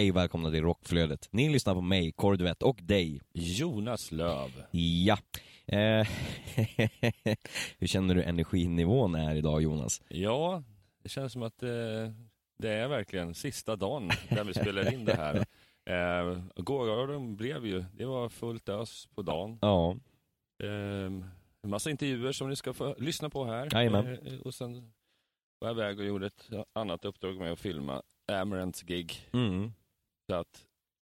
Hej välkomna till Rockflödet. Ni lyssnar på mig, Kordvett och dig. Jonas Löv. Ja. Eh, Hur känner du energinivån är idag Jonas? Ja, det känns som att eh, det är verkligen sista dagen där vi spelar in det här. Eh, Gårdagen blev ju, det var fullt ös på dagen. Ja, Eh, massa intervjuer som ni ska få lyssna på här. Jajamän. Eh, och sen var jag iväg och gjorde ett annat uppdrag med att filma Amarants gig. mm. Så att,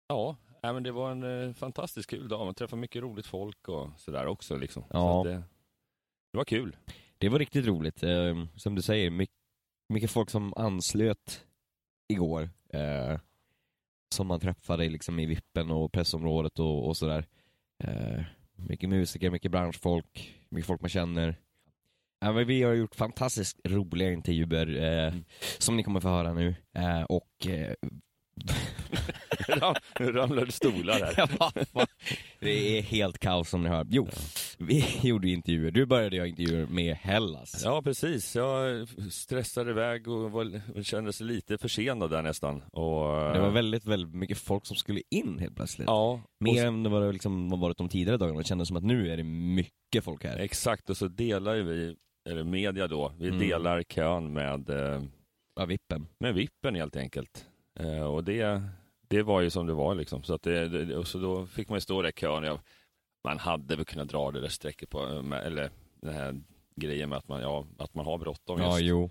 ja, men det var en eh, fantastiskt kul dag. Man träffade mycket roligt folk och sådär också. Liksom. Så Ja. att det, det var kul. det var riktigt roligt. Eh, Som du säger, my- mycket folk som anslöt igår. Eh, som man träffade liksom i vippen och pressområdet och, och sådär. Eh, mycket musiker, mycket branschfolk, mycket folk man känner. Ja, men vi har gjort fantastiskt roliga intervjuer eh, som ni kommer få höra nu. Eh, och eh, Nu ramlade stolar här. Ja, det är helt kaos som ni hör. Jo, vi gjorde intervjuer. Du började göra intervjuer med Hellas. Ja, precis. Jag stressade iväg och var, kände sig lite försenad där nästan. Och, Det var väldigt, väldigt mycket folk som skulle in helt plötsligt. Ja, Mer och, än det var liksom varit de tidigare dagarna. Det kändes som att nu är det mycket folk här. exakt. Och så delar ju vi, eller media då, vi Mm. delar kön med, eh, Ja, vippen. med vippen helt enkelt. Eh, Och det, det var ju som det var liksom. Så, att det, det, så då fick man ju stå där i kön. Jag, man hade väl kunnat dra det där strecket på, eller den här grejen med att man, ja, att man har bråttom Ja, just. jo.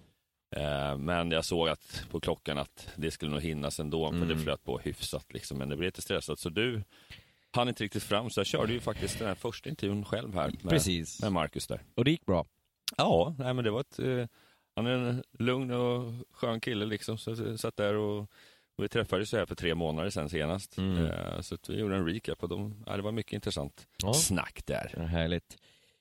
Eh, Men jag såg att på klockan att det skulle nog hinnas ändå, för Mm. det flöt på hyfsat liksom. Men det blev lite stressat. Så du hann inte riktigt fram, så jag körde ju faktiskt den här första intervjun själv här med, Precis. med Marcus där. Och det gick bra. Ja, nej, men det var ett... eh, Han är en lugn och skön kille liksom. Så jag satt där och, och vi träffades så här för tre månader sedan senast. Mm. Eh, Så vi gjorde en recap och de, ja, det var mycket intressant Ja. snack där. Ja, härligt.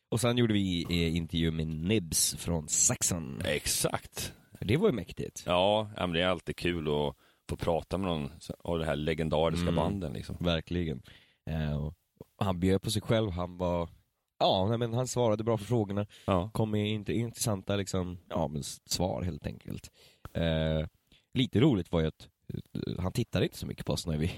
Och sen gjorde vi eh, intervju med Nibs från Saxon. Exakt. Det var ju mäktigt. Ja, men det är alltid kul att få prata med någon av de här legendariska Mm. banden liksom. Verkligen. Eh, han bjöd på sig själv, han var Ja, men han svarade bra på frågorna. Ja. kom med int- intressanta liksom, ja, men svar helt enkelt. Eh, lite roligt var ju att han tittade inte så mycket på oss när vi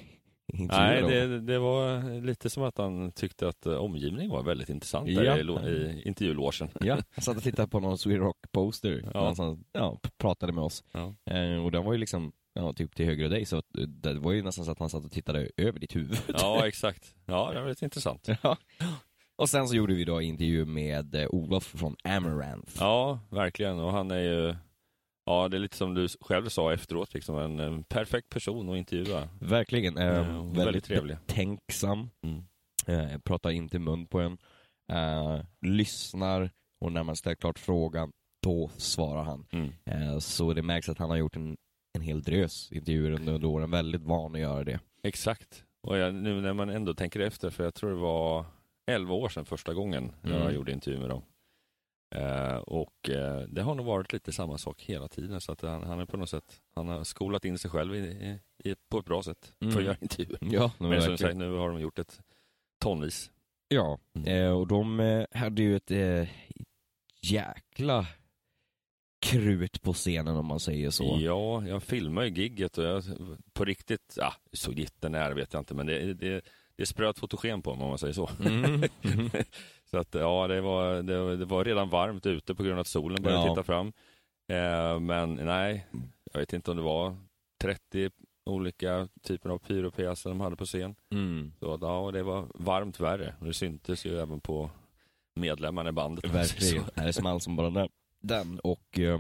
Nej, det, det var lite som att han tyckte att eh, omgivningen var väldigt intressant Ja. där i, i intervjulogen. Ja, han satt och tittade på någon Sweden Rock poster Ja. han ja, pratade med oss. Ja. Eh, och den var ju liksom, ja, typ till höger om dig, så eh, det var ju nästan så att han satt och tittade över ditt huvud. ja, exakt. Ja, det var lite intressant. Ja. Och sen så gjorde vi då intervju med eh, Olof från Amaranth. Ja, verkligen. Och han är ju, ja, det är lite som du själv sa efteråt, liksom en, en perfekt person att intervjua. Verkligen. Eh, Ja, väldigt, väldigt trevlig. betänksam. Mm. Eh, pratar inte mun på en. Eh, lyssnar och när man ställer klart frågan, då svarar han. Mm. Eh, så det märks att han har gjort en, en hel drös intervjuer under åren. Väldigt van att göra det. Exakt. Och jag, nu när man ändå tänker efter, för jag tror det var 11 år sedan första gången jag Mm. gjorde intervju med dem. Eh, och eh, det har nog varit lite samma sak hela tiden, så att han, han är på något sätt, han har skolat in sig själv i, i, i, på ett bra sätt för Mm. att göra intervjuer. Ja, men Men som säger, nu har de gjort ett tonvis. Ja, Mm. eh, och de hade ju ett jäkla krut på scenen om man säger så. Ja, jag filmade ju gigget och jag på riktigt, ja, så jättenära vet jag inte, men det, det, det spröt fotogen på mig om man säger så. Mm. Så att ja, det var, det, var- det var redan varmt ute på grund av att solen började Ja. titta fram. Eh, men nej, jag vet inte om det var 30 olika typer av pyropjäser de hade på scen. Mm. Så att, ja, det var varmt värre. Och det syntes ju även på medlemmarna i bandet. Verkligen. Det small som bara den. den. Och eh,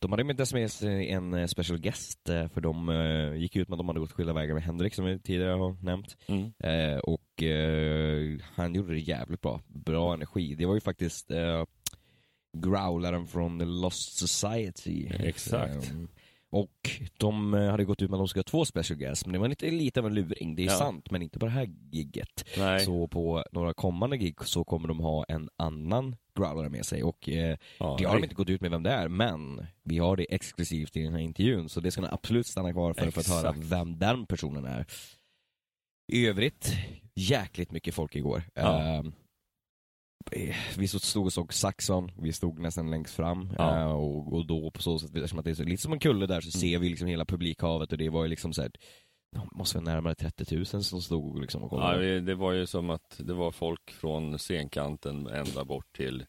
de hade med med sig en eh, special guest, eh, för de eh, gick ut med att de hade gått skilda vägar med Henrik som vi tidigare har nämnt. Mm. Och han gjorde det jävligt bra. Bra energi. Det var ju faktiskt growlaren från The Lost Society. Exakt. Och de hade gått ut med att de skulle ha två special guests, men det var lite, lite av en luring. Det är Ja. sant, men inte på det här gigget. Nej. Så på några kommande gig så kommer de ha en annan growlare med sig och eh, ja, det har de inte gått ut med vem det är, men vi har det exklusivt i den här intervjun så det ska ni absolut stanna kvar för, för att höra vem den personen är. I övrigt, jäkligt mycket folk igår. Ja. Eh, vi stod och såg Saxon, vi stod nästan längst fram Ja. eh, och, och då på så sätt, eftersom att det är så, lite som en kulle där så ser vi liksom hela publikhavet och det var ju liksom såhär måste vara närmare 30 000 som stod liksom och Ja, kollade. det- det var ju som att det var folk från scenkanten ända bort till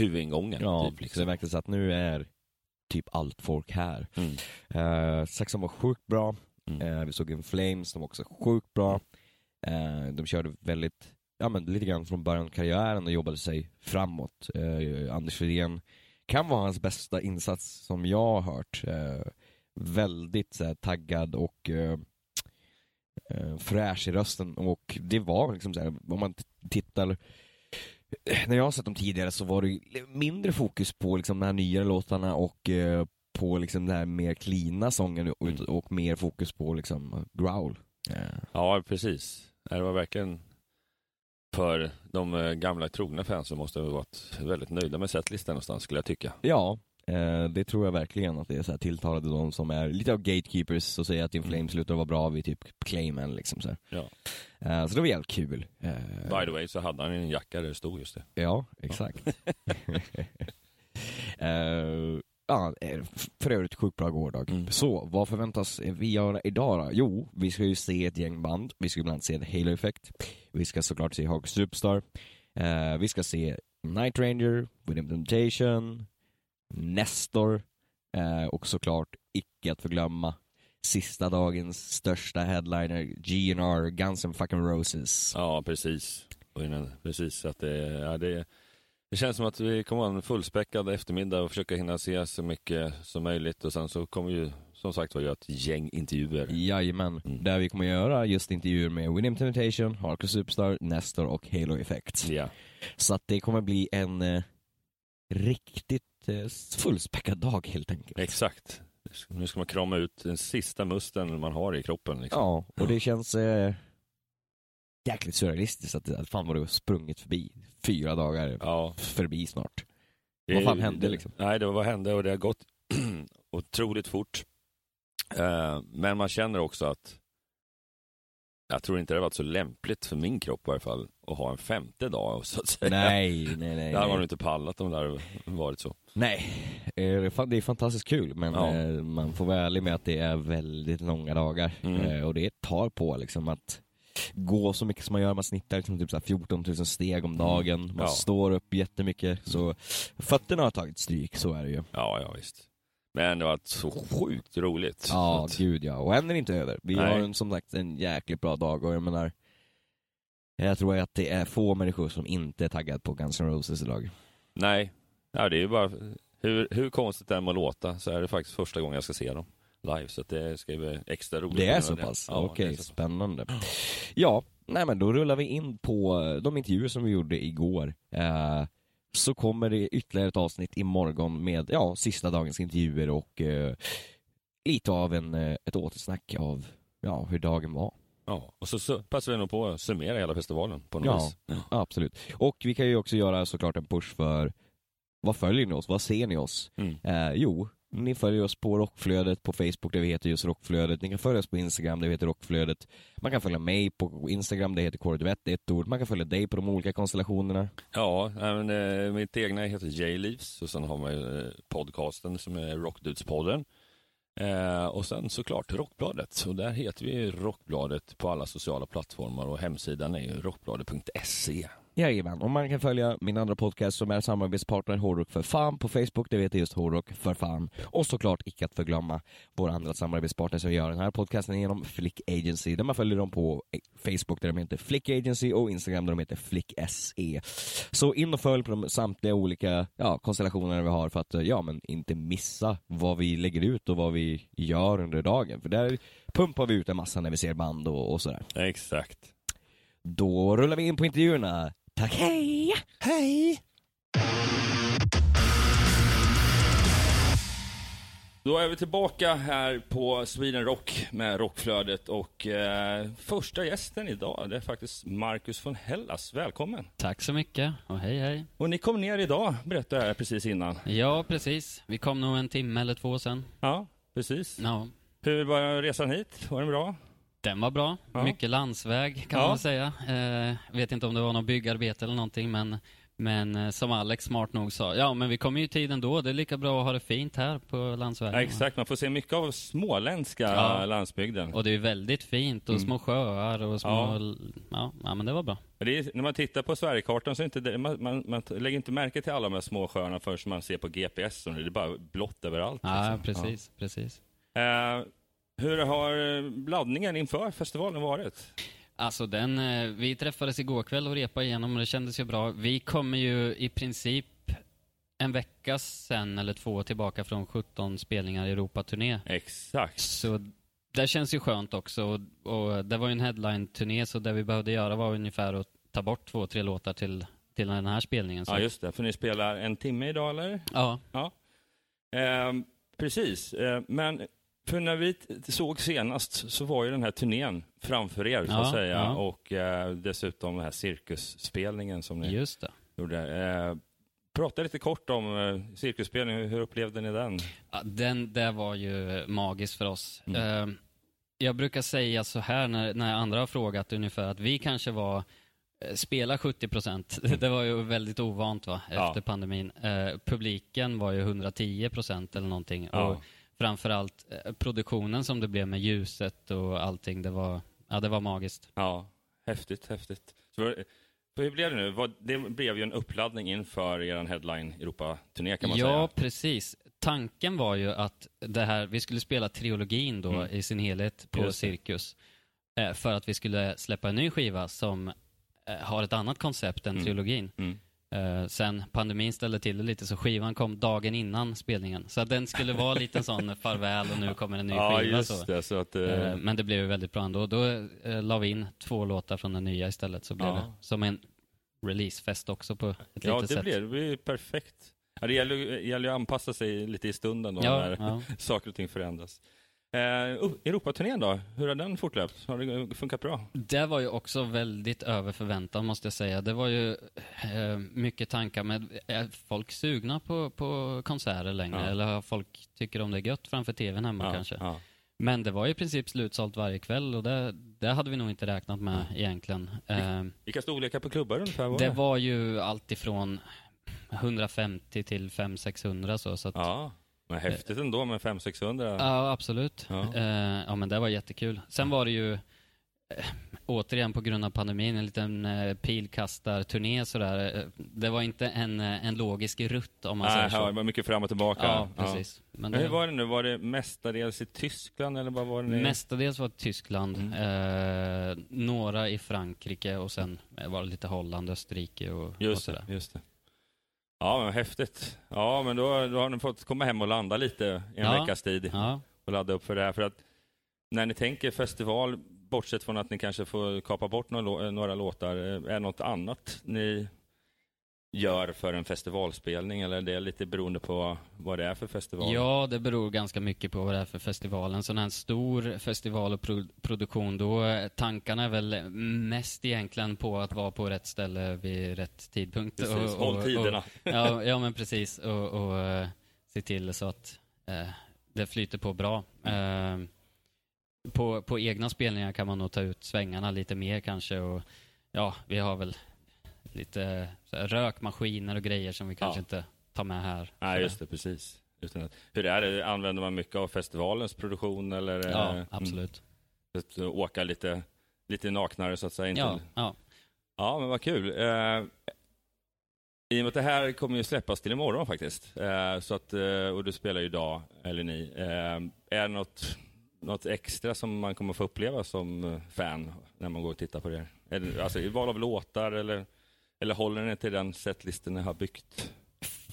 huvudingången. Ja, typ, så det liksom. verkar så att nu är typ allt folk här. Mm. Uh, Saxon var sjukt bra. Mm. Eh, vi såg In Flames, de var också sjukt bra. Eh, de körde väldigt, ja men lite grann från början av karriären och jobbade sig framåt. Eh, Anders Fridén kan vara hans bästa insats som jag har hört. Eh, väldigt så här, taggad och eh, eh, fräsch i rösten och det var liksom så här, om man tittar när jag har sett dem tidigare så var det mindre fokus på liksom de här nyare låtarna och eh, på liksom den här mer cleana sången och, Mm. och mer fokus på liksom growl. Eh, Ja, precis. Det var verkligen för de eh, gamla trogna fansen måste ha varit väldigt nöjda med setlistan någonstans skulle jag tycka. Ja, eh, det tror jag verkligen att det är så här tilltalade de som är lite av gatekeepers och säger att In Flames slutar vara bra vid typ Clayman liksom så här. Ja. Eh, så det var jävligt kul. Eh, By the way så hade han en jacka där det stod just det. Ja, exakt. Eh, ja, eh, för övrigt sjukt bra gårdag. Mm. Så, vad förväntas vi göra idag då? Jo, vi ska ju se ett gäng band. Vi ska bland annat se The Halo Effect. Vi ska såklart se Hawk Superstar. Eh, vi ska se Night Ranger, With Temptation, Nestor eh, och såklart, icke att förglömma, sista dagens största headliner, GNR, Guns N' fucking Roses. Ja, precis. Precis, att det, ja, det, det känns som att vi kommer ha en fullspäckad eftermiddag och försöka hinna se så mycket som möjligt och sen så kommer ju som sagt var göra ett gäng intervjuer. Jajamän, Mm. där vi kommer göra just intervjuer med Winning Temptation, Hardcore Superstar, Nestor och Halo Effect. Ja, Så att det kommer bli en eh, riktigt fullspäckad dag helt enkelt. exakt. Nu ska man krama ut den sista musten man har i kroppen. Liksom. Ja, och det känns eh, jäkligt surrealistiskt att, att fan vad det har sprungit förbi. Fyra dagar Ja, förbi snart. det- Vad fan hände det, liksom? Nej, det var vad hände och det har gått otroligt fort. Eh, men man känner också att jag tror inte det har varit så lämpligt för min kropp i alla fall att ha en femte dag så att säga. Nej, nej, nej. Det hade man inte pallat om det hade varit så. Nej, eh, det är fantastiskt kul men Ja. eh, man får vara ärlig med att det är väldigt långa dagar. Mm. Eh, Och det tar på liksom att gå så mycket som man gör, man snittar liksom typ så här 14 000 steg om dagen, man Mm. Ja. står upp jättemycket. Så fötterna har tagit stryk, så är det ju. Ja, ja visst. Men det har varit så sjukt roligt. Ja, Att- gud ja. Och än är det inte över. Vi Nej. har en, som sagt en jäkligt bra dag och jag menar jag tror att det är få människor som inte är taggade på Guns N' Roses idag. Nej, ja, det är ju bara hur, hur konstigt det än må låta så är det faktiskt första gången jag ska se dem live så det ska bli extra roligt. Det är så pass? Ja, Okej, pass. spännande. Ja, nej men då rullar vi in på de intervjuer som vi gjorde igår. Eh, så kommer det ytterligare ett avsnitt imorgon med, ja, sista dagens intervjuer och eh, lite av en, eh, ett återsnack av, ja, hur dagen var. Ja, och så, så passar vi nog på att summera hela festivalen på något Ja. vis. Absolut. Och vi kan ju också göra såklart en push för, vad följer ni oss? Vad ser ni oss? Mm. Eh, jo, ni följer oss på Rockflödet på Facebook där vi heter just Rockflödet. Ni kan följa oss på Instagram där vi heter Rockflödet. Man kan följa mig på Instagram, det heter Kåreduvett, det är ett ord. Man kan följa dig på de olika konstellationerna. Ja, men, eh, mitt egna heter J-Leaves och sen har man ju eh, podcasten som är Rockdudespodden. Eh, och sen såklart Rockbladet och där heter vi Rockbladet på alla sociala plattformar och hemsidan är ju rockbladet.se. Jajamän, och man kan följa min andra podcast som är samarbetspartner Hårdrock för fan på Facebook, det heter just Hårdrock för fan. Och såklart icke att förglömma våra andra samarbetspartner som gör den här podcasten genom Flick Agency, där man följer dem på eh, Facebook där de heter Flick Agency och Instagram där de heter Flick SE. Så in och följ på de samtliga olika ja, konstellationerna vi har för att eh, ja, men inte missa vad vi lägger ut och vad vi gör under dagen. För där pumpar vi ut en massa när vi ser band och, och sådär. Exakt. Då rullar vi in på intervjuerna. Tack, hej! Hej! Då är vi tillbaka här på Sweden Rock med Rockflödet och eh, första gästen idag det är faktiskt Marcus von Hellas. Välkommen! Tack så mycket och hej hej. Och ni kom ner idag, berättade jag precis innan. Ja, precis. Vi kom nog en timme eller två sen. Ja, precis. Ja, Hur var resan hit? Var den bra? Den var bra. Ja. Mycket landsväg kan Ja. man säga. Eh, vet inte om det var något byggarbete eller någonting, men, men eh, som Alex smart nog sa, ja men vi kommer ju i tid ändå. Det är lika bra att ha det fint här på landsvägen. Ja, exakt, man får se mycket av småländska Ja. landsbygden. Och det är väldigt fint och Mm. små sjöar och små... Ja. Ja, men det var bra. Är, när man tittar på Sverigekartan så är inte det, man, man, man lägger inte märke till alla de här små sjöarna förrän man ser på GPS. Det är bara blått överallt. Ja, liksom. precis, precis. Eh, hur har eh, laddningen inför festivalen varit? Alltså den, eh, vi träffades igår kväll och repade igenom och det kändes ju bra. Vi kommer ju i princip en vecka sen eller två tillbaka från 17 spelningar i Europaturné. Exakt. Så det känns ju skönt också. Och, och det var ju en headline-turné så det vi behövde göra var ungefär att ta bort två, tre låtar till, till den här spelningen. Så. Ja, just det. För ni spelar en timme idag, eller? Ja, Eh, precis. Eh, men för när vi såg senast så var ju den här turnén framför er, så Ja, att säga. ja. Och eh, dessutom den här cirkusspelningen som ni just det. gjorde. Eh, prata lite kort om eh, cirkusspelningen. Hur upplevde ni den? Ja, den, det var ju magiskt för oss. Mm. Eh, jag brukar säga så här när, när andra har frågat ungefär att vi kanske var eh, spela 70 procent. Det var ju väldigt ovant va, Ja. efter pandemin. Eh, publiken var ju 110 procent eller någonting. Ja. Och framförallt eh, produktionen som det blev med ljuset och allting, det var, ja, det var magiskt. Ja, häftigt, häftigt. Så, för hur blev det nu? Det blev ju en uppladdning inför er headline Europa-turné kan man ja, säga. precis. Tanken var ju att det här, vi skulle spela trilogin då Mm. i sin helhet på Just. Cirkus. Eh, för att vi skulle släppa en ny skiva som eh, har ett annat koncept än Mm. trilogin. Mm. Eh, sen pandemin ställde till det lite så skivan kom dagen innan spelningen. Så den skulle vara lite en sån farväl och nu kommer en ny Ja, skiva. Så. det. Så att, eh, Eh, men det blev väldigt bra ändå. Då eh, la vi in två låtar från den nya istället så blev Ja. det som en releasefest också på ett ja, litet det sätt. blir, det blir perfekt. Ja, det gäller, ju- gäller ju att anpassa sig lite i stunden då, Ja, när ja. saker och ting förändras. Eh, Europaturnén då? Hur har den fortlöpt? Har det funkat bra? Det var ju också väldigt över förväntan måste jag säga. Det var ju eh, mycket tankar med, är folk sugna på, på konserter längre? Ja. Eller har folk tycker om det är gött framför tvn hemma Ja, kanske? ja. Men det var ju i princip slutsålt varje kväll och det, det hade vi nog inte räknat med egentligen. Eh, Vilka storlekar på klubbar ungefär var det var ju allt ifrån 150 till 500-600 så. så att, men häftigt ändå med 500-600. absolut. Ja. Eh, ja, men det var jättekul. Sen var det ju eh, återigen på grund av pandemin en liten eh, pilkastarturné sådär. Det var inte en, en logisk rutt om man Nej, säger var så. det mycket fram och tillbaka. Ja, precis. Men Men hur det, var det nu? Var det mestadels i Tyskland eller vad var det? ni- mestadels var det Tyskland, Mm. eh, några i Frankrike och sen var det lite Holland, Österrike och, och Just sådär. det, just det. Ja, men häftigt. Ja, men då, då har ni fått komma hem och landa lite i en Ja. veckas tid Ja, och ladda upp för det här. För att när ni tänker festival, bortsett från att ni kanske får kapa bort några, lå- några låtar, eh, är det något annat ni gör för en festivalspelning eller är det lite beroende på vad det är för festival? Ja, det beror ganska mycket på vad det är för festival. En sån här stor festival och pro produktion, då tankarna är väl mest egentligen på att vara på rätt ställe vid rätt tidpunkt. Precis, och, håll tiderna. Och, ja, ja, men precis. Och, och eh, se till så att eh, det flyter på bra. Eh, på, på egna spelningar kan man nog ta ut svängarna lite mer kanske. Och, ja, vi har väl lite här, rökmaskiner och grejer som vi kanske Ja. inte tar med här. Nej, just det, precis. Utan att, hur är det, använder man mycket av festivalens produktion eller? eh, Ja, mm, absolut. Att åka lite, lite naknare så att säga? Inte, Ja, ja. Ja, men vad kul. Eh, I och med att det här kommer ju släppas till imorgon faktiskt. Eh, så att, eh, och du spelar ju idag, eller ni. Eh, är det något, något extra som man kommer få uppleva som eh, fan när man går och tittar på det? Är det alltså i val av låtar eller, eller håller ni till den setlisten ni har byggt?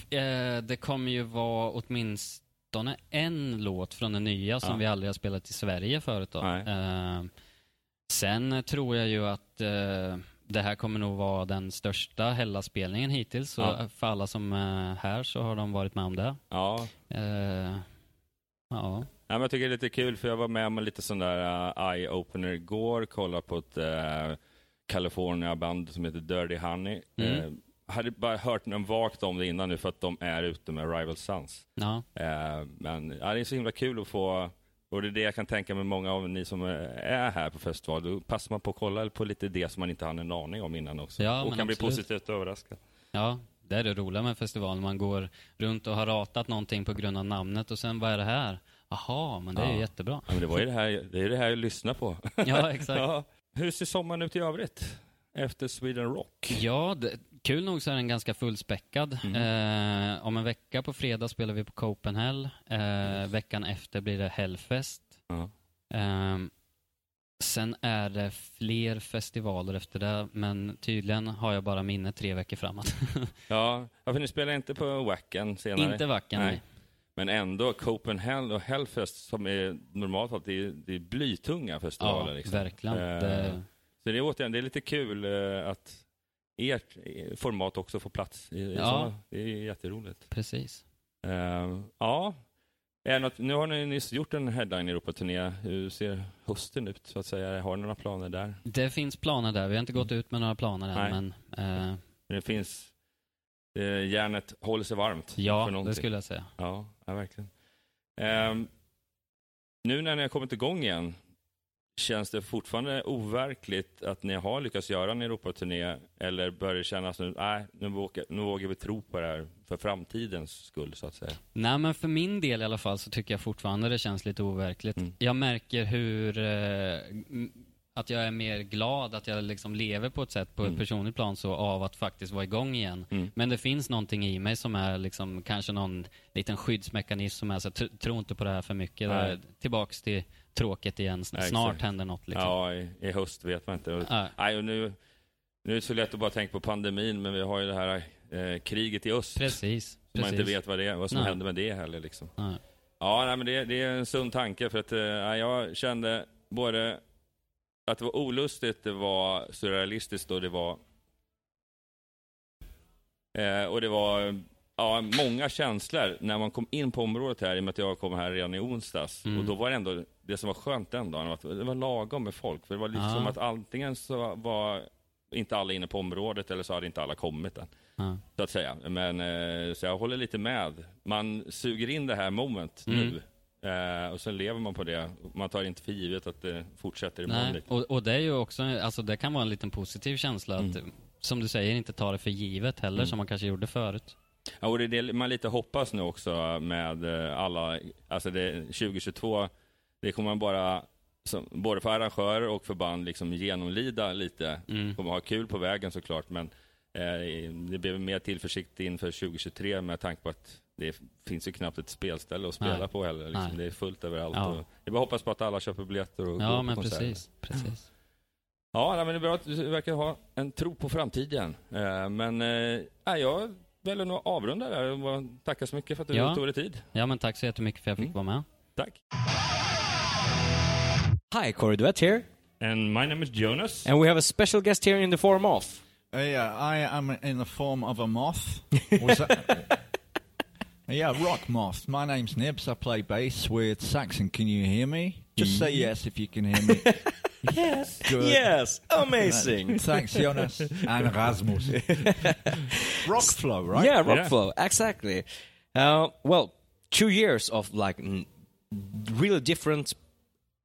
Eh, det kommer ju vara åtminstone en låt från den nya som Ja. vi aldrig har spelat i Sverige förut då. Eh, sen tror jag ju att eh, det här kommer nog vara den största Hella-spelningen hittills. Så Ja. för alla som är här så har de varit med om det. Ja, Eh, Ja. Ja, men jag tycker det är lite kul för jag var med om en lite sån där uh, eye-opener igår, kollade på ett uh, California-band som heter Dirty Honey. Mm. Uh, hade bara hört någon vagt om det innan nu för att de är ute med Rival Sons. Ja. Uh, men ja, det är så himla kul att få, och det är det jag kan tänka mig många av ni som är här på festival, då passar man på att kolla på lite det som man inte hade en aning om innan också. Ja, och kan bli absolut. positivt överraskad. Ja, det är det roliga med festivalen. Man går runt och har ratat någonting på grund av namnet och sen, vad är det här? Aha, men det är ju Ja. jättebra. Ja, men det var ju det här, det är det här jag lyssnar på. Ja, exakt. ja. Hur ser sommaren ut i övrigt? Efter Sweden Rock? Ja, det, kul nog så är den ganska fullspäckad. Eh, om en vecka på fredag spelar vi på Copenhagen. Eh, veckan efter blir det Hellfest. Ja. Eh, sen är det fler festivaler efter det, men tydligen har jag bara minne tre veckor framåt. Ja, för ni spelar inte på Wacken senare? Inte Wacken, nej. Men ändå, Copenhagen och Hellfest som är normalt att det är, det är blytunga festivaler. Ja, liksom. verkligen. Eh, Det- Så det är återigen, det är lite kul eh, att ert eh, format också får plats. I, Ja. Det är jätteroligt. Precis. Eh, ja, något, nu har ni nyss gjort en headline Europa-turné. Hur ser hösten ut så att säga? Har ni några planer där? Det finns planer där. Vi har inte gått ut med några planer än, Nej. men eh, Det finns, eh, järnet håller sig varmt. ja, det skulle jag säga. Ja, ja verkligen. Ehm, nu när ni har kommit igång igen, känns det fortfarande overkligt att ni har lyckats göra en Europaturné? Eller börjar det kännas nu, nej, nu vågar, nu vågar vi tro på det här för framtidens skull, så att säga? Nej, men för min del i alla fall så tycker jag fortfarande det känns lite overkligt. Mm. Jag märker hur eh, att jag är mer glad att jag liksom lever på ett sätt, på Mm. ett personligt plan så, av att faktiskt vara igång igen. Mm. Men det finns någonting i mig som är liksom kanske någon liten skyddsmekanism som är så, tr- tro inte på det här för mycket. Nej. Där, tillbaks till tråkigt igen. Nej, Snart exakt. händer något liksom. Ja, i, i höst vet man inte. Ja. nej, och nu, nu är det så lätt att bara tänka på pandemin, men vi har ju det här eh, kriget i öst. Precis. Som man inte vet vad det är, vad som Nej. händer med det heller. Liksom. Nej. Ja, nej, men det, det är en sund tanke för att eh, nej, jag kände både att det var olustigt, det var surrealistiskt och det var eh, och det var ja, många känslor när man kom in på området här i och med att jag kom här redan i onsdags. Mm. Och då var det ändå, det som var skönt den dagen, att det var lagom med folk. För det var lite Ja. som att antingen så var inte alla inne på området eller så hade inte alla kommit än. Ja. Så att säga. Men, eh, så jag håller lite med. Man suger in det här moment Mm. nu. Eh, och sen lever man på det. Man tar inte för givet att det fortsätter imorgon Nej, och, och det är ju också, alltså det kan vara en liten positiv känsla att, som du säger, inte ta det för givet heller Mm. som man kanske gjorde förut. Ja, och det är det man lite hoppas nu också med eh, alla, alltså det, 2022, det kommer man bara, som, både för arrangörer och för band, liksom genomlida lite. Mm. Kommer ha kul på vägen såklart, men eh, det blir mer tillförsikt inför 2023 med tanke på att det finns ju knappt ett spelställe att spela Nej. på heller. Liksom. Det är fullt överallt. Ja. Och är bara att hoppas på att alla köper biljetter och går Ja, på men konserter. precis. precis. Ja, men det är bra att du verkar ha en tro på framtiden. Eh, men eh, jag väljer nog avrunda där och bara tacka så mycket för att du Ja. tog dig tid. Ja, men tack så jättemycket för att jag fick Mm. vara med. Tack. Hi, Corey Duett here, And my name is Jonas. and we have a special guest here in the form of. Uh, yeah, I am in the form of a moth. Was that- yeah, rock moth. My name's Nibs. I play bass with Saxon. Can you hear me? Just say yes if you can hear me. Yes, Good. yes, amazing. Thanks, Jonas and Rasmus. rock flow, right? Yeah, Yeah. Rockflow, exactly. Uh, well, two years of like n- really different,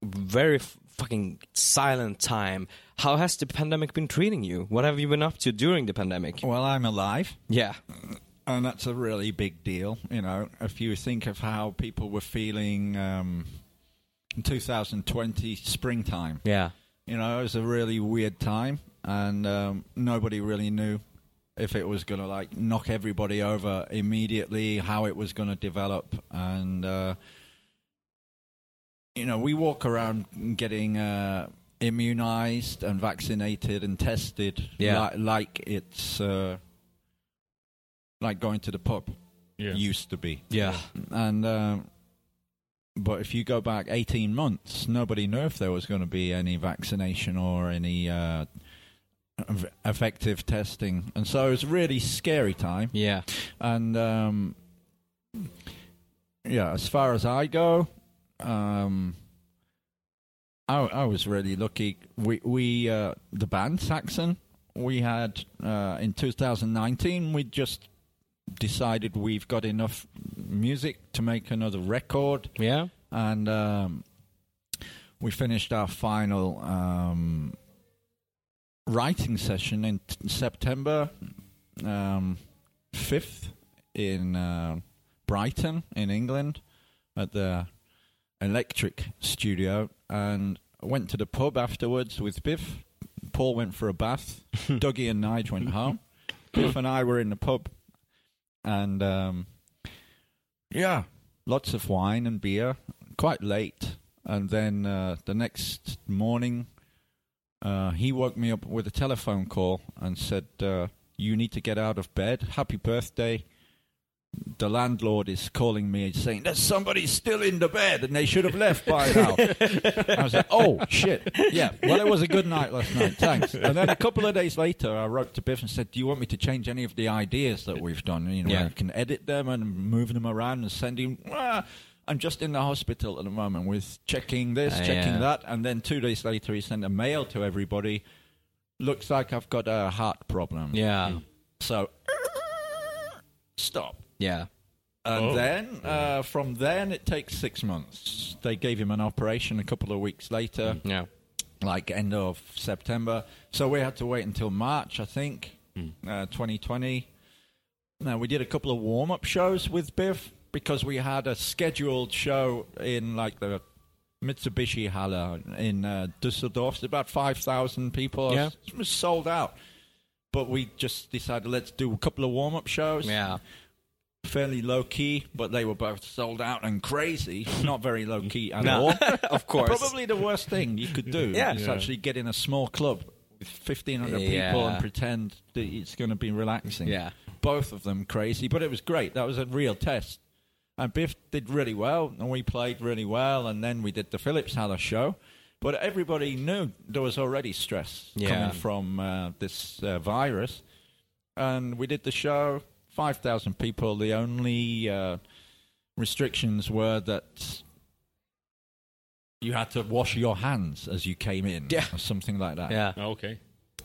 very f- fucking silent time. How has the pandemic been treating you? What have you been up to during the pandemic? Well, I'm alive. Yeah, And that's a really big deal, you know. If you think of how people were feeling um, in 2020 springtime, yeah, you know, it was a really weird time, and um, nobody really knew if it was going to like knock everybody over immediately, how it was going to develop, and uh, you know, we walk around getting uh, immunized and vaccinated and tested, Yeah. li- like it's uh, like going to the pub Yeah. used to be, yeah, and. Um, but if you go back 18 months, nobody knew if there was going to be any vaccination or any uh, effective testing. And so it was a really scary time. yeah, And um, yeah, as far as I go, um, I, I was really lucky. We we uh, the band Saxon. We had uh, in 2019. We just decided we've got enough music to make another record, Yeah. and um, we finished our final um, writing session in t- September um, 5th in uh, Brighton, in England, at the Electric Studio, and went to the pub afterwards with Biff. Paul went for a bath. Dougie and Nige went home. Biff and I were in the pub, and um, yeah, lots of wine and beer. Quite late, and then uh, the next morning, uh, he woke me up with a telephone call and said, uh, "You need to get out of bed. Happy birthday." The landlord is calling me saying that somebody's still in the bed and they should have left by now. I was like, "Oh shit, yeah." Well, it was a good night last night. Thanks. And then a couple of days later, I wrote to Biff and said, "Do you want me to change any of the ideas that we've done? You know, Yeah. I can edit them and move them around and send him." Ah, I'm just in the hospital at the moment with checking this, Ah, checking yeah. that, and then two days later, he sent a mail to everybody. Looks like I've got a heart problem. Yeah. So stop. Yeah. And Oh. then uh, from then it takes six months. They gave him an operation a couple of weeks later, Yeah. like end of September. So we had to wait until March, I think, Hmm. uh, 2020. Now we did a couple of warm up shows with Biff because we had a scheduled show in like the Mitsubishi Halle in uh, Dusseldorf. It's about five thousand people. Yeah. It was sold out. But we just decided let's do a couple of warm up shows Yeah. Fairly low key, but they were both sold out and crazy. Not very low key at No. all. of course. Probably the worst thing you could do Yeah. is Yeah. actually get in a small club with 1,500 Yeah. people and pretend that it's going to be relaxing. Yeah. Both of them crazy, but it was great. That was a real test. And Biff did really well, and we played really well, and then we did the Phillips Haller show. But everybody knew there was already stress Yeah. coming from uh, this uh, virus. And we did the show, 5,000 people. The only uh, restrictions were that you had to wash your hands as you came in, Yeah. or something like that. Yeah. Oh, okay.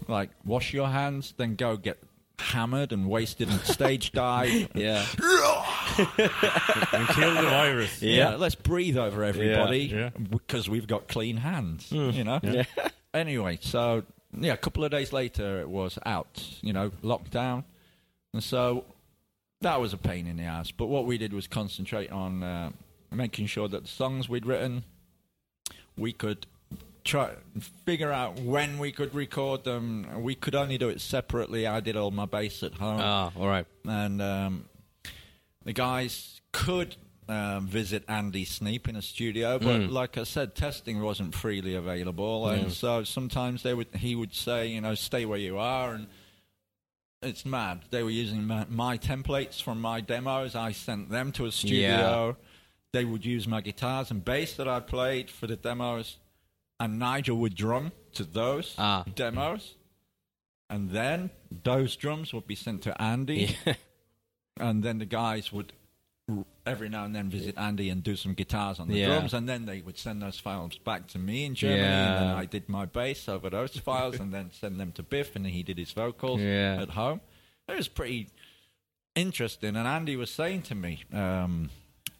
Like, wash your hands, then go get hammered and wasted and stage dive. Yeah. And kill the virus. Yeah. let's breathe over everybody Yeah. because we've got clean hands, Hmm. you know? Yeah. Anyway, so, yeah, a couple of days later it was out, you know, lockdown. And so that was a pain in the ass. But what we did was concentrate on uh, making sure that the songs we'd written, we could try figure out when we could record them. We could only do it separately. I did all my bass at home Ah, all right. and um, the guys could um, visit Andy Sneap in a studio, but Mm. like I said, testing wasn't freely available, and so sometimes they would he would say, you know, stay where you are, and it's mad. They were using my, my templates from my demos. I sent them to a studio. They would use my guitars and bass that I played for the demos, and Nigel would drum to those Ah. demos. And then those drums would be sent to Andy, and then the guys would every now and then visit Andy and do some guitars on the Yeah. drums, and then they would send those files back to me in Germany, and then I did my bass over those files, and then send them to Biff, and he did his vocals Yeah. at home. It was pretty interesting, and Andy was saying to me, um,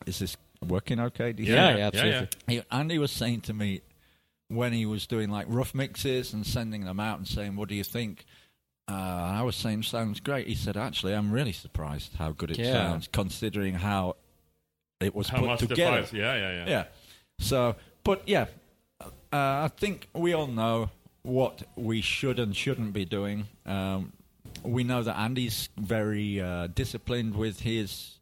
"Is this working okay?" Do you Yeah, think? yeah, absolutely. He, Andy was saying to me when he was doing like rough mixes and sending them out and saying, "What do you think?" Uh, I was saying, "Sounds great." He said, "Actually, I'm really surprised how good it Yeah. sounds, considering how it was How put together." files? Yeah, yeah, yeah. Yeah. So, but yeah, uh, I think we all know what we should and shouldn't be doing. Um, we know that Andy's very uh, disciplined with his,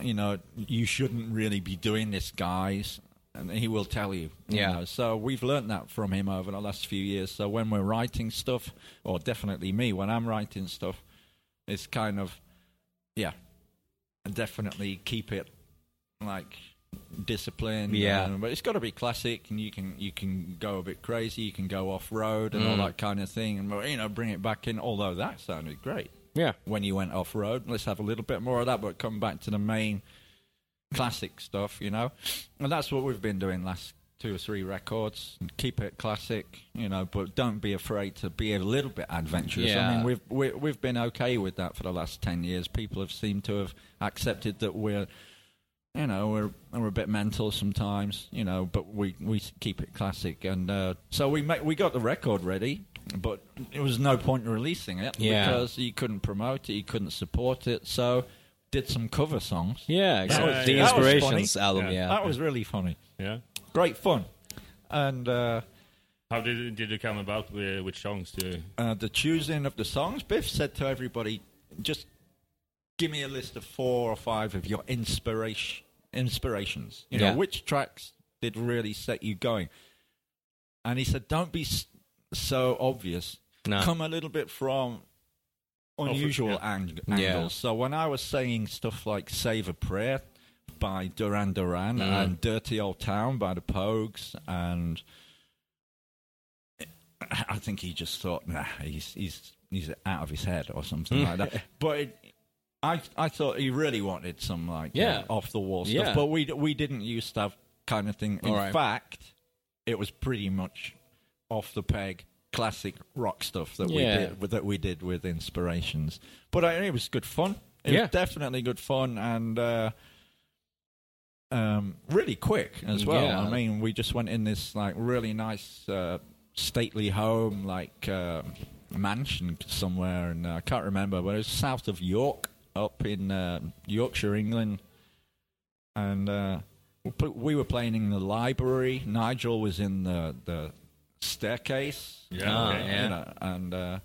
you know, you shouldn't really be doing this, guys. And he will tell you. you Yeah. know. So we've learned that from him over the last few years. So when we're writing stuff, or definitely me, when I'm writing stuff, it's kind of, yeah, definitely keep it like discipline. Yeah. uh, but it's got to be classic, and you can you can go a bit crazy. You can go off road and all Mm. that kind of thing, and you know bring it back in. Although that sounded great Yeah. when you went off road. Let's have a little bit more of that, but come back to the main classic stuff, you know. And that's what we've been doing last two or three records. Keep it classic, you know, but don't be afraid to be a little bit adventurous. I mean, we've we, we've been okay with that for the last ten years. People have seemed to have accepted that we're. You know, we're we're a bit mental sometimes, you know, but we, we keep it classic, and uh, so we ma- we got the record ready, but it was no point in releasing it Yeah. because you couldn't promote it, you couldn't support it, so did some cover songs. Yeah, exactly. was- the that was Inspirations funny. album, Yeah. yeah. That was really funny, Yeah. great fun, and uh, How did did you come about with which songs to? uh, the choosing of the songs. Biff said to everybody, just give me a list of four or five of your inspiration inspirations. You know, Yeah. which tracks did really set you going? And he said, don't be so obvious. No. Come a little bit from unusual yeah. ang- Yeah. angles. So when I was saying stuff like "Save a Prayer" by Duran Duran Mm. and "Dirty Old Town" by the Pogues and I think he just thought, nah, he's he's he's out of his head or something like that. But it, I I thought he really wanted some like Yeah. off the wall stuff. Yeah. But we we didn't used to have kind of thing. In All right. fact, it was pretty much off the peg classic rock stuff that Yeah. we did that we did with inspirations. But I, it was good fun. It Yeah. was definitely good fun and. Uh, um, really quick as well. Yeah. I mean, we just went in this like really nice, uh, stately home, like uh, mansion somewhere, and uh, I can't remember, but it was south of York, up in uh, Yorkshire, England, and uh, we we were playing in the library. Nigel was in the the staircase. Yeah, Ah, okay. yeah. you know, and. Uh,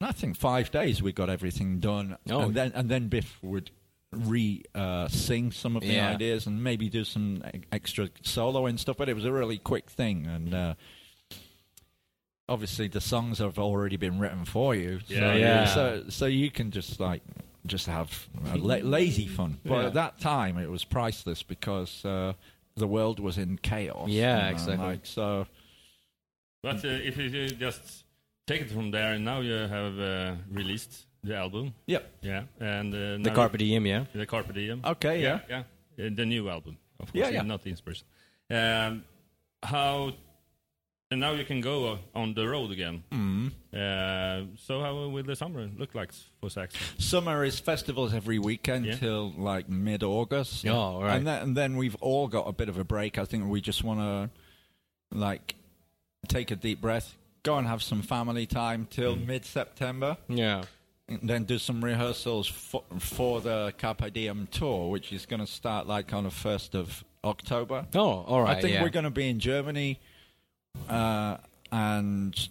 I think five days we got everything done, Oh. and then and then Biff would re uh, sing some of the Yeah. ideas and maybe do some extra solo and stuff. But it was a really quick thing, and uh, obviously the songs have already been written for you. So, Yeah, yeah. So so you can just like just have uh, la- lazy fun. But Yeah. at that time, it was priceless because uh, the world was in chaos. Yeah, you know, exactly. Like, so But uh, if you just take it from there, and now you have uh, released the album. Yep. Yeah, and uh, The now- Carpe Diem, yeah. The Carpe Diem. Okay, yeah. yeah, Uh, the new album, of course, Yeah, yeah. not the inspiration. Um, how? And now you can go on the road again. Mm. Uh, so how will the summer look like for Saxon? Summer is festivals every weekend Yeah. till like mid August. Oh, right. And then, and then we've all got a bit of a break. I think we just want to like take a deep breath, go and have some family time till Mm. mid September, Yeah. and then do some rehearsals for, for the Carpe Diem tour, which is going to start like on the first of October. Oh, all right. I think yeah. we're going to be in Germany, uh, and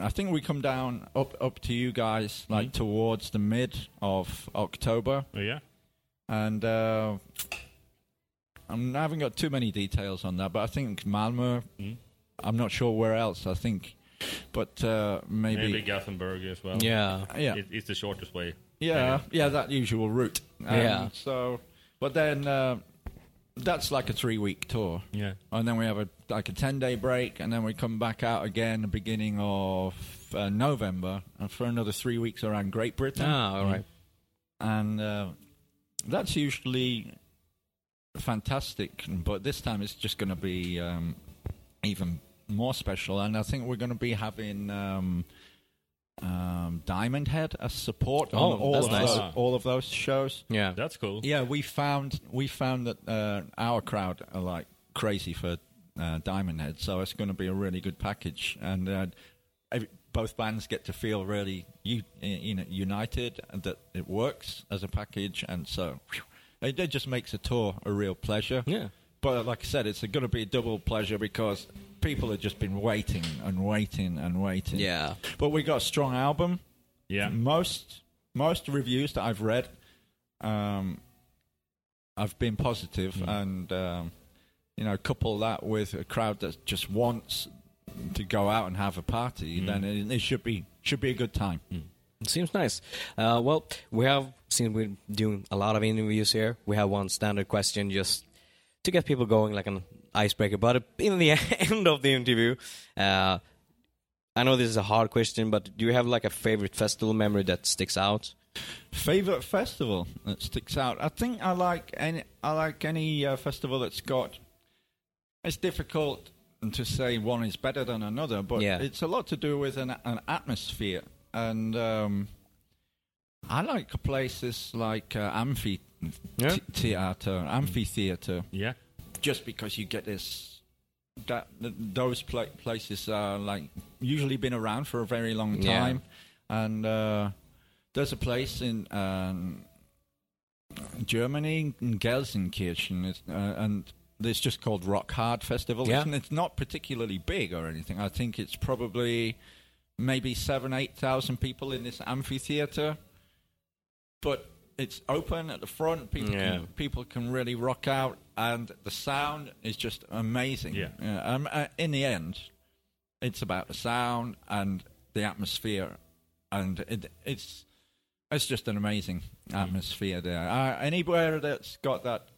I think we come down up up to you guys like towards the mid of October, Oh, yeah, and uh, I'm, I haven't got too many details on that, but I think Malmo. Mm. I'm not sure where else. I think, but uh, maybe, maybe Gothenburg as well. Yeah. yeah, It, it's the shortest way. yeah, yeah, that usual route. Um, Yeah. So, but then uh, that's like a three week tour. Yeah. and then we have a like a ten day break, and then we come back out again the beginning of uh, November, and for another three weeks around Great Britain, Ah, all right. and uh, that's usually fantastic. But this time it's just going to be um, even more special, and I think we're going to be having. Um, um, Diamond Head as support on Oh, all of nice. those, all of those shows. Yeah. That's cool. Yeah, we found we found that uh, our crowd are like crazy for uh, Diamond Head, so it's going to be a really good package, and uh, every, both bands get to feel really u- you know united and that it works as a package, and so whew, it, it just makes a tour a real pleasure. Yeah. But like I said, it's going to be a double pleasure because people have just been waiting and waiting and waiting. Yeah. But we got a strong album Yeah. most most reviews that I've read, um, I've been positive, Mm. and um, you know, couple that with a crowd that just wants to go out and have a party, Mm. then it, it should be should be a good time. It seems nice. Uh, well, we have, since we're doing a lot of interviews here, we have one standard question just to get people going, like an icebreaker. But in the end of the interview, uh, I know this is a hard question, but do you have like a favorite festival memory that sticks out Favorite festival that sticks out. I think I like any. I like any uh, festival that's got. It's difficult to say one is better than another, but Yeah. it's a lot to do with an, an atmosphere. And um, I like places like uh, amphi Yeah. th- theater, amphitheater, Yeah. just because you get this. That those pla- places are like usually been around for a very long Yeah. time, and uh, there's a place in um, Germany, in Gelsenkirchen, it's, uh, and it's just called Rock Hard Festival. Yeah. And it's not particularly big or anything. I think it's probably maybe seven, eight thousand people in this amphitheater, but it's open at the front. People Yeah. can, people can really rock out, and the sound is just amazing. Yeah. um, uh, in the end, it's about the sound and the atmosphere, and it, it's it's just an amazing atmosphere there. Uh, anywhere that's got that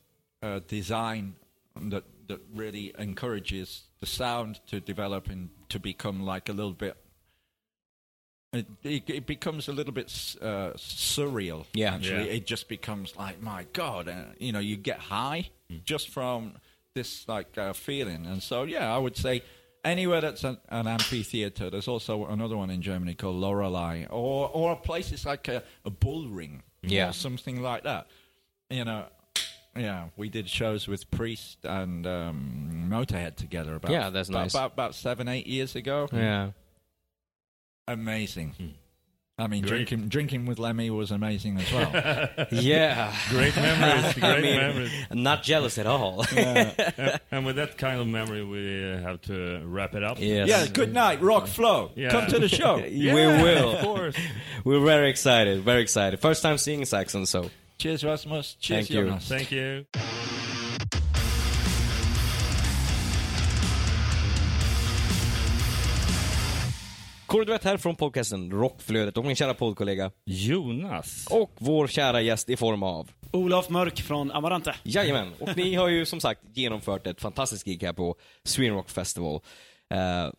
uh, design that that really encourages the sound to develop and to become like a little bit. It, it, becomes a little bit uh, surreal. Yeah. actually, Yeah. it just becomes like, my God, uh, you know, you get high just from this like uh, feeling, and so yeah, I would say anywhere that's an, an amphitheater. There's also another one in Germany called Lorelei, or or places like a, a bull ring, Yeah. or something like that. You know, yeah, we did shows with Priest and um, Motorhead together about Yeah, that's about, about about seven eight years ago. Yeah. Amazing. I mean, Great. drinking drinking with Lemmy was amazing as well. Yeah. Great memories. Great I mean, memories. Not jealous at all. And with that kind of memory, we uh, have to wrap it up. yes. yeah, good night, Rock Flow. Yeah. Come to the show. we will. Of course. We're very excited. Very excited. First time seeing Saxon, so Cheers, Rasmus. Cheers, Thank you. Thank you. Korduett här från podcasten Rockflödet och min kära poddkollega Jonas. och vår kära gäst i form av Olof Mörk från Amarante. Jajamän, och ni har ju som sagt genomfört ett fantastiskt gig här på Sweden Rock Festival. Eh,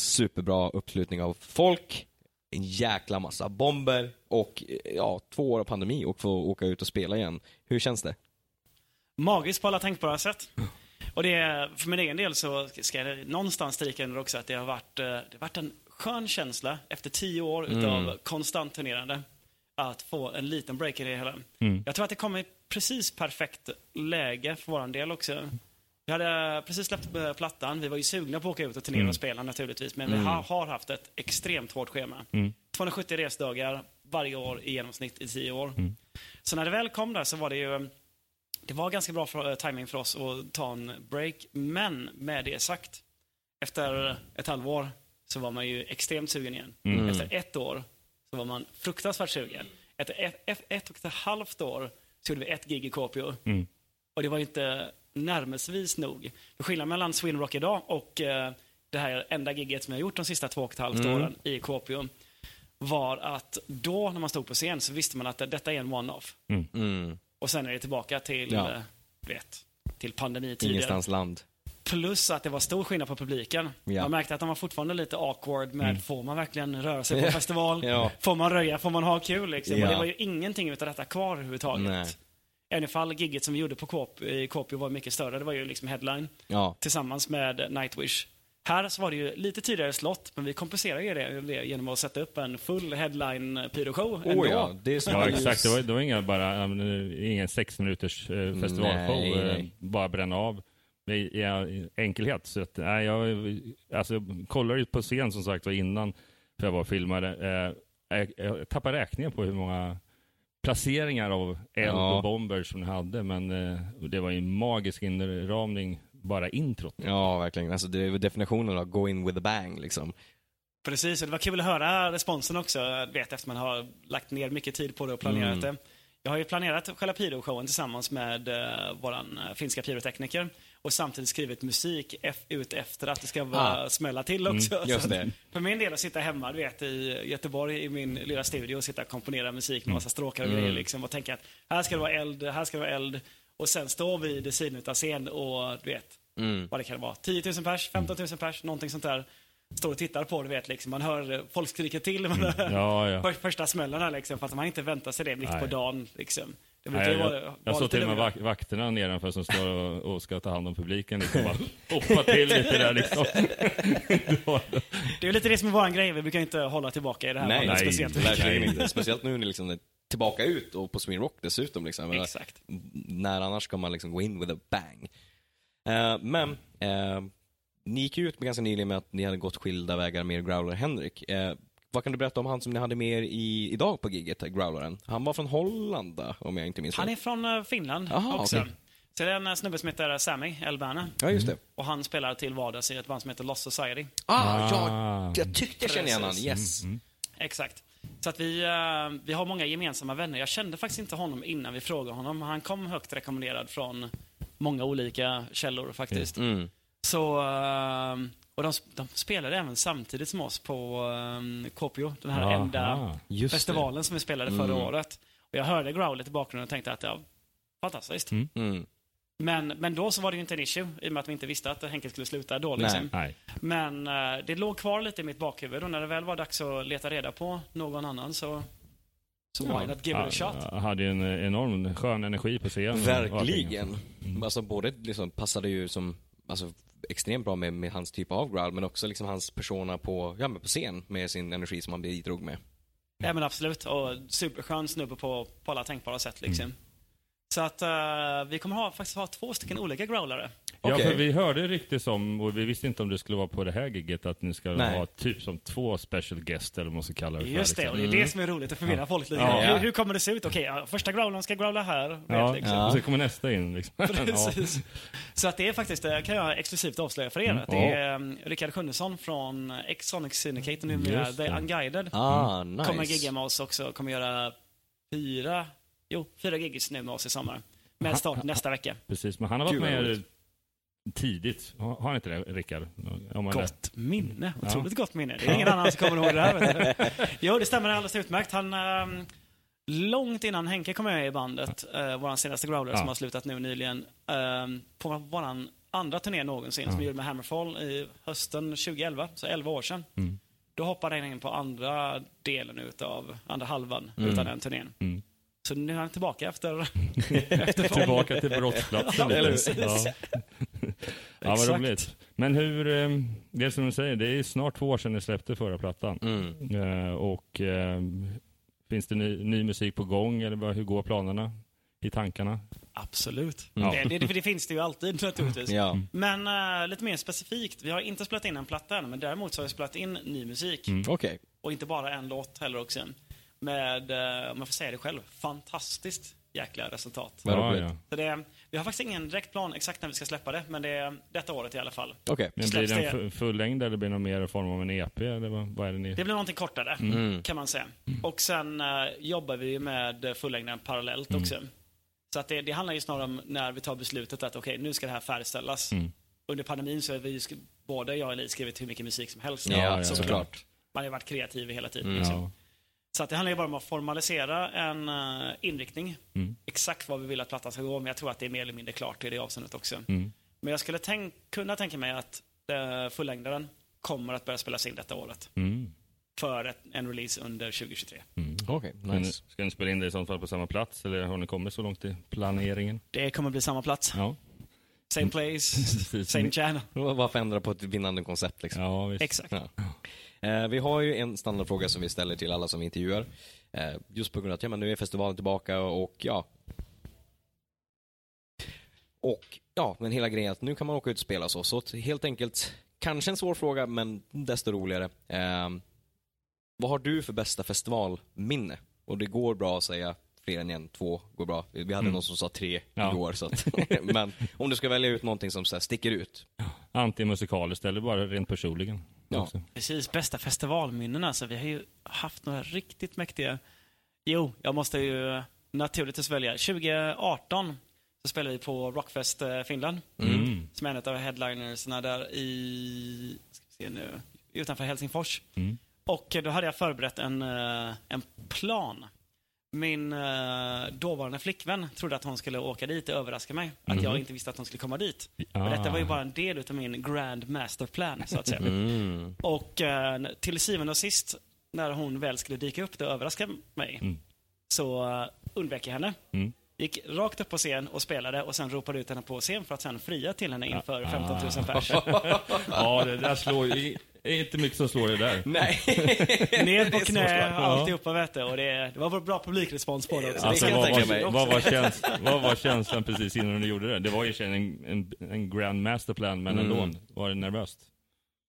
superbra uppslutning av folk, en jäkla massa bomber och eh, ja, två år av pandemi och få åka ut och spela igen. Hur känns det? Magiskt på alla tänkbara sätt. Och det, för min egen del så ska jag någonstans stryka under också att det har varit, eh, det har varit en skön känsla efter tio år utav konstant turnerande. Att få en liten break i det hela. Jag tror att det kommer i precis perfekt läge för våran del också. Vi hade precis släppt eh, plattan. Vi var ju sugna på att åka ut och turnera och spela naturligtvis. Men vi har, har haft ett extremt hårt schema. 270 resdagar varje år i genomsnitt i tio år. Så när det väl kom där så var det ju det var ganska bra för, eh, timing för oss att ta en break. Men med det sagt, efter ett halvår så var man ju extremt sugen igen. Efter ett år så var man fruktansvärt sugen. Efter ett, ett, ett och ett halvt år så gjorde vi ett gig i Kuopio. Och det var ju inte närmesvis nog. Skillnaden mellan Sweden Rock idag och eh, det här enda giget som jag gjort de sista två och ett halvt åren i Kuopio var att då när man stod på scen så visste man att detta är en one-off. Mm. Och sen är det tillbaka till, Ja. eh, vet, till pandemitider. Ingenstans land. Plus att det var stor skillnad på publiken. Ja. Man märkte att de var fortfarande lite awkward med, får man verkligen röra sig på festival? Ja. Får man röja? Får man ha kul? Liksom? Ja. Och det var ju ingenting utav detta kvar överhuvudtaget. Nej. Även ifall gigget som vi gjorde på Kåp, i Kuopio var mycket större. Det var ju liksom headline Ja. tillsammans med Nightwish. Här så var det ju lite tidigare slott, men vi kompenserar ju det, genom att sätta upp en full headline pyroshow ändå. Oh ja, det är Ja, exakt. Det var, det var inga bara, äh, ingen sex minuters eh, festivalshow. Eh. Bara bränna av i, i enkelhet. Så att, nej, jag alltså, jag kollade ju på scen som sagt var innan, för jag var och filmade. Eh, jag, jag tappade räkningen på hur många placeringar av eld Ja. och bomber som ni hade, men eh, det var ju en magisk inramning, bara introt. Ja, verkligen. Alltså, det är definitionen av go in with a bang, liksom. Precis, och det var kul att höra responsen också, jag vet efter man har lagt ner mycket tid på det och planerat det. Jag har ju planerat själva pyroshowen tillsammans med uh, våran eh, finska pyrotekniker och samtidigt skrivit musik ut efter att det ska vara Ah. smälla till också. just Så det. För min del att sitta hemma, du vet, i Göteborg i min lilla studio och sitta och komponera musik med massa stråkar och grejer liksom och tänka att här ska det vara eld, här ska det vara eld och sen står vi vid sidan utav scen och du vet, Mm. vad det kan vara, 10 000 pers, 15 000 pers, någonting sånt där. står och tittar på, du vet liksom. Man hör eh, folk skrika till. Man hör Ja, ja. för- första smällarna liksom, för att man inte väntar sig det mitt på dagen. Liksom. Det Nej, jag, vara, jag, såg till och med vak vakterna nedanför som står och, och ska ta hand om publiken. Liksom bara hoppa till lite där liksom. Det är lite det som är vår grej, vi brukar inte hålla tillbaka i det här Nej, fallet nej, speciellt. verkligen inte. Speciellt nu när ni liksom är tillbaka ut och på Sweden Rock dessutom. Liksom. Exakt. När annars ska man liksom gå in with a bang. Eh, men, eh, ni gick ut med ganska nyligen med att ni hade gått skilda vägar med Growler Henrik. Eh, vad kan du berätta om han som ni hade med er i, idag på giget, Growleren? Han var från Holland, om jag inte minns Han är från eh, Finland Aha, också. okej. Så det är en eh, snubbe som heter Sammy Elbana. Ja, just det. Och han spelar till vardags i ett band som heter Lost Society. Ah, ja, Ah. jag tyckte jag kände igen honom. Yes. Mm. Exakt. Så att vi, eh, vi har många gemensamma vänner. Jag kände faktiskt inte honom innan vi frågade honom. Han kom högt rekommenderad från många olika källor faktiskt. Mm. Så, eh, och de, de spelade även samtidigt som oss på um, Kopio, den här Aha. enda Just det. festivalen som vi spelade förra Mm. året. Och jag hörde growlet i bakgrunden och tänkte att ja, fantastiskt. Mm. Mm. Men, men då så var det ju inte en issue, i och med att vi inte visste att Henke skulle sluta då. Liksom. Nej. Men eh, det låg kvar lite i mitt bakhuvud och när det väl var dags att leta reda på någon annan så, så why not give it a shot? Han hade en enorm skön energi på scenen. Verkligen. Alltså både liksom passade ju som, alltså extremt bra med, med hans typ av growl, men också liksom hans persona på, ja men på scen med sin energi som han bidrog med. Ja men absolut. Och superskön snubbe på, på alla tänkbara sätt liksom. Mm. Så att eh, vi kommer ha, faktiskt ha två stycken olika growlare. Ja, för vi hörde ryktes om, och vi visste inte om det skulle vara på det här gigget, att ni ska Nej. ha typ som två special guest eller vad man ska kalla det för. Just det, liksom. och det är det som är roligt att förvirra Ja. folk lite. Ja. Hur, hur kommer det se ut? Okej, ja, första growlern ska growla här. vet, Ja, liksom. och så kommer nästa in liksom. Precis. Så att det är faktiskt, det kan jag exklusivt avslöja för er, Mm. att det är um, Rickard Sjunnesson från X-Sonic Syndicate, numera The. Unguided. Ah, nice. Kommer gigga med oss också, kommer göra fyra, jo, fyra gigs nu med oss i sommar. Med start nästa vecka. Precis, men han har varit med tidigt. Har han inte det, Rickard? Gott minne, Ja. otroligt gott minne. Det är ingen annan som kommer ihåg det här. Vet du. Jo, det stämmer alldeles utmärkt. Han, ehm, långt innan Henke kom med i bandet, uh, vår senaste growler Ja. som har slutat nu nyligen, ehm, på vår andra turné någonsin som vi gjorde med Hammerfall i hösten 2011, så 11 år sedan. Mm. Då hoppade han in på andra delen utav, andra halvan Mm. utav den turnén. Mm. Så nu är han tillbaka efter, efter Tillbaka till brottsplatsen. Ja, lite. ja. ja, vad roligt. Men hur, eh, det är som du säger, det är snart två år sedan ni släppte förra plattan. Mm. Eh, och eh, finns det ny, ny musik på gång eller bara, hur går planerna i tankarna? Absolut. Ja. Det, det, det finns det ju alltid naturligtvis. Ja. Men eh, lite mer specifikt, vi har inte spelat in en platta än, men däremot så har vi spelat in ny musik. Mm. Okej. Och inte bara en låt heller också. Med, eh, om jag får säga det själv, fantastiskt jäkla resultat. Ja, ja. Så det, vi har faktiskt ingen direkt plan exakt när vi ska släppa det, men det är detta året i alla fall. Okej. Men blir det en fullängd eller blir det någon mer form av en EP? Eller vad, vad är det ni... Det blir någonting kortare, Mm. kan man säga. Och sen eh, jobbar vi med fullängden parallellt Mm. också. Så att det, det handlar ju snarare om när vi tar beslutet att okej, nu ska det här färdigställas. Mm. Under pandemin så har vi, både jag och Elise skrivit hur mycket musik som helst. Ja, ja, Så såklart. Man har varit kreativ hela tiden. Mm. Liksom. Så att det handlar ju bara om att formalisera en eh, inriktning. Mm. Exakt vad vi vill att plattan ska gå, men jag tror att det är mer eller mindre klart i det avseendet också. Mm. Men jag skulle tänk, kunna tänka mig att uh, fullängdaren kommer att börja spelas in detta året. Mm. För ett, en release under 2023. Mm. Okej, Ska, ni, nice. ska ni spela in det i sånt fall på samma plats eller har ni kommit så långt i planeringen? Det kommer bli samma plats. Ja, Same place, Precis. same channel. Varför ändra på ett vinnande koncept liksom? ja visst. Exakt. Ja. Eh, vi har ju en standardfråga som vi ställer till alla som vi intervjuar. Eh, just på grund av att ja, men nu är festivalen tillbaka och ja. Och ja, men hela grejen att nu kan man åka ut och spela så. Så helt enkelt, kanske en svår fråga, men desto roligare. Eh, vad har du för bästa festivalminne? Och det går bra att säga fler än en, två går bra. Vi hade Mm. någon som sa tre Ja. igår. Så att, men om du ska välja ut någonting som så här, sticker ut. Antimusikaliskt eller bara rent personligen? Ja. också. Precis, bästa festivalminnen alltså. Vi har ju haft några riktigt mäktiga. Jo, jag måste ju naturligtvis välja. 2018 så spelade vi på Rockfest eh, Finland. Mm. Som är en av headlinersna där i, ska vi se nu, utanför Helsingfors. Mm. Och då hade jag förberett en, eh, en plan min eh, dåvarande flickvän trodde att hon skulle åka dit och överraska mig. Att jag Mhm. inte visste att hon skulle komma dit. Ah. Men detta var ju bara en del utav min grand master plan, så att säga. Mm. Och eh, till syvende och sist, när hon väl skulle dyka upp och överraska mig, Mm. så uh, undvek jag henne. Mm. Gick rakt upp på scen och spelade och sen ropade ut henne på scen för att sen fria till henne inför Ah. 15 000 pers. Ja, det där slår ju... Det är inte mycket som slår det där. Nej. Ner på knä, alltihopa vet du. Och det, det var bra publikrespons på det också. Alltså, jag vad, var, vad, var käns, vad var känslan precis innan du gjorde det? Det var ju en, en, en grand masterplan, men Mm. ändå. Var det nervöst?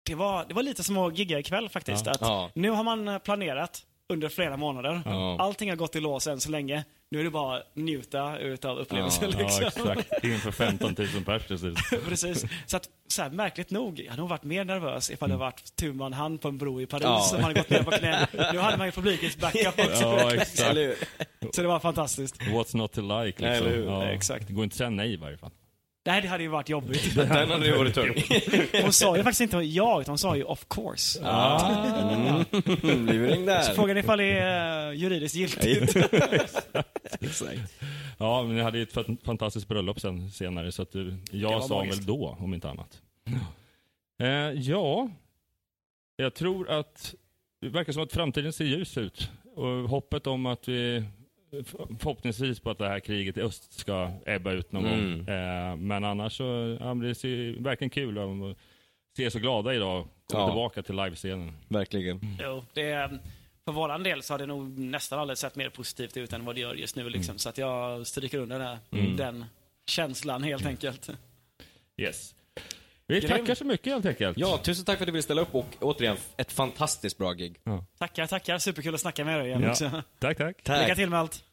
Det var, det var lite som att gigga ikväll faktiskt. Ja. Att Ja. Nu har man planerat under flera månader. Ja. Allting har gått i lås än så länge. Nu är det bara njuta utav upplevelsen. Ja, liksom. exakt. Inför 15 000 pers slut. Precis. Så att, så här, märkligt nog, jag hade nog varit mer nervös ifall det varit tu man hand på en bro i Paris Ja. som hade gått ner på knä. Nu hade man ju publikens backup också. Ja, exakt. Så det var fantastiskt. What's not to like, liksom. hur? Ja, Exakt. Det går inte att säga nej i varje fall. Nej, det hade ju varit jobbigt. Den hade ju varit tung. Hon sa ju faktiskt inte jag, utan hon sa ju of course. Mm. Living Så där. frågan är ifall det är juridiskt giltigt. Exakt. Ja, men ni hade ju ett fan- fantastiskt bröllop sen, senare, så att jag sa väl då, om inte annat. Eh, ja, jag tror att det verkar som att framtiden ser ljus ut. Och hoppet om att vi förhoppningsvis på att det här kriget i öst ska ebba ut någon Mm. gång. Eh, men annars så, ja, det ser verkligen kul att se så glada idag och komma Ja. tillbaka till livescenen. Verkligen. Jo, det är, för våran del så har det nog nästan aldrig sett mer positivt ut än vad det gör just nu. Liksom. Så att jag stryker under där, Mm. den känslan helt enkelt. Yes. Vi Grym. tackar så mycket helt enkelt. Ja, tusen tack för att du ville ställa upp och återigen, ett fantastiskt bra gig. Tackar, tackar. Superkul att snacka med er igen Ja. också. Tack, tack. Lycka till med allt.